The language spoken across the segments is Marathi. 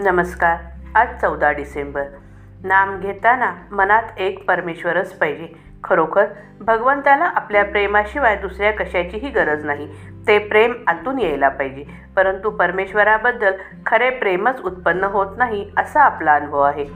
नमस्कार. आज चौदा डिसेंबर. नाम घेताना मनात एक परमेश्वरच पाहिजे. खरोखर भगवंताला आपल्या प्रेमाशिवाय दुसऱ्या कशाचीही गरज नाही. ते प्रेम आतून यायला पाहिजे. परंतु परमेश्वराबद्दल खरे प्रेमच उत्पन्न होत नाही असा आपला अनुभव आहे.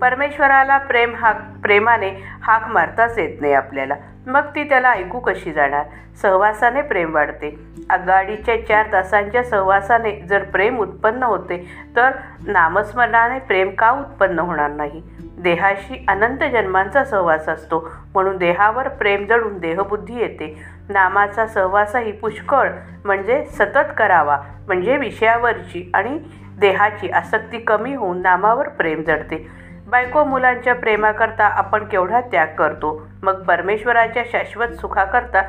परमेश्वराला प्रेम हाक प्रेमाने हाक मारताच येत नाही आपल्याला. मग ती त्याला ऐकू कशी जाणार? सहवासाने प्रेम वाढते. आगाडीच्या चार तासांच्या सहवासाने जर प्रेम उत्पन्न होते तर नामस्मरणाने प्रेम का उत्पन्न होणार नाही? देहाशी अनंत जन्मांचा सहवास असतो म्हणून देहावर प्रेम जडून देहबुद्धी येते. नामाचा सहवासही पुष्कळ म्हणजे सतत करावा म्हणजे विषयावरची आणि देहाची आसक्ती कमी होऊन नामावर प्रेम जडते. बायको मुलांच्या प्रेमाकरता आपण केवढा त्याग करतो? मग परमेश्वराच्या शाश्वत सुखाकरता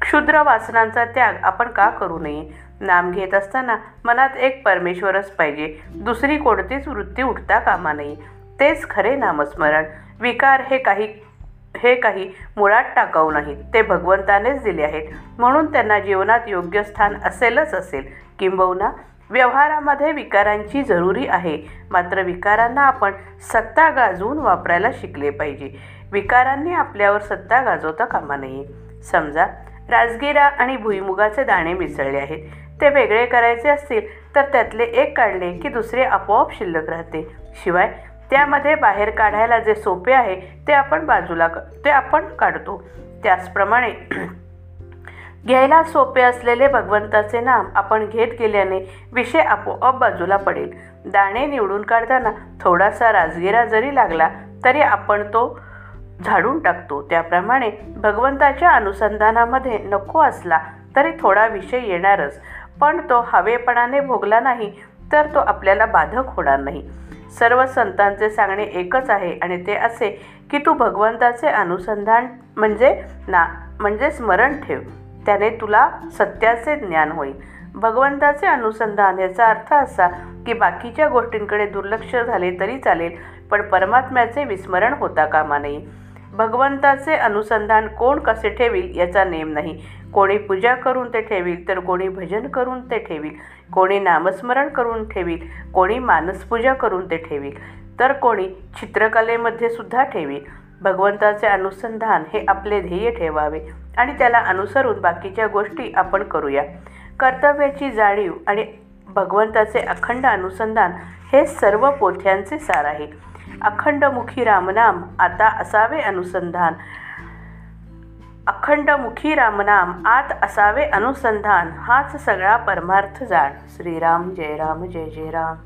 क्षुद्र वासनांचा त्याग आपण का करू नये? नाम घेत असताना मनात एक परमेश्वरच पाहिजे. दुसरी कोणतीच वृत्ती उठता कामा नये. तेच खरे नामस्मरण. विकार हे काही हे काही मुळात टाकाऊ नाहीत. ते भगवंतानेच दिले आहेत. म्हणून त्यांना जीवनात योग्य स्थान असेलच असेल. किंबहुना व्यवहारामध्ये विकारांची जरुरी आहे. मात्र विकारांना आपण सत्ता गाजवून वापरायला शिकले पाहिजे. विकारांनी आपल्यावर सत्ता गाजवता कामा नये. समजा राजगिरा आणि भुईमुगाचे दाणे मिसळले आहेत. ते वेगळे करायचे असतील तर त्यातले एक काढले की दुसरे आपोआप शिल्लक राहते. शिवाय त्यामध्ये बाहेर काढायला जे सोपे आहे ते आपण बाजूला ते आपण काढतो. त्याचप्रमाणे घ्यायला सोपे असलेले भगवंताचे नाम आपण घेत गेल्याने विषय आपोआप बाजूला पडेल. दाणे निवडून काढताना थोडासा राजगिरा जरी लागला तरी आपण तो झाडून टाकतो. त्याप्रमाणे भगवंताच्या अनुसंधानामध्ये नको असला तरी थोडा विषय येणारच. पण तो हवेपणाने भोगला नाही तर तो आपल्याला बाधक होणार नाही. सर्व संतांचे सांगणे एकच आहे आणि ते असे की तू भगवंताचे अनुसंधान म्हणजे ना म्हणजे स्मरण ठेव. त्याने तुला सत्याचे ज्ञान होईल. भगवंताचे अनुसंधान याचा अर्थ असा की बाकीच्या गोष्टींकडे दुर्लक्ष झाले तरी चालेल पण परमात्म्याचे विस्मरण होता कामा नये. भगवंताचे अनुसंधान कोण कसे ठेवील याचा नेम नाही. कोणी पूजा करून ते ठेवील तर कोणी भजन करून ते ठेवील. कोणी नामस्मरण करून ठेवील कोणी मानसपूजा करून ते ठेवील. तर कोणी चित्रकलेमध्ये सुद्धा ठेवी. भगवंताचे अनुसंधान हे आपले ध्येय ठेवावे आणि त्याला अनुसरून बाकीच्या गोष्टी आपण करूया. कर्तव्याची जाणीव आणि भगवंताचे अखंड अनुसंधान हे सर्व पोथ्यांचे सार आहे. अखंडमुखी रामनाम आता असावे अनुसंधान. अखंडमुखी रामनाम आत असावे अनुसंधान हाच सगळा परमार्थ जाण. श्रीराम जय राम जय जय राम.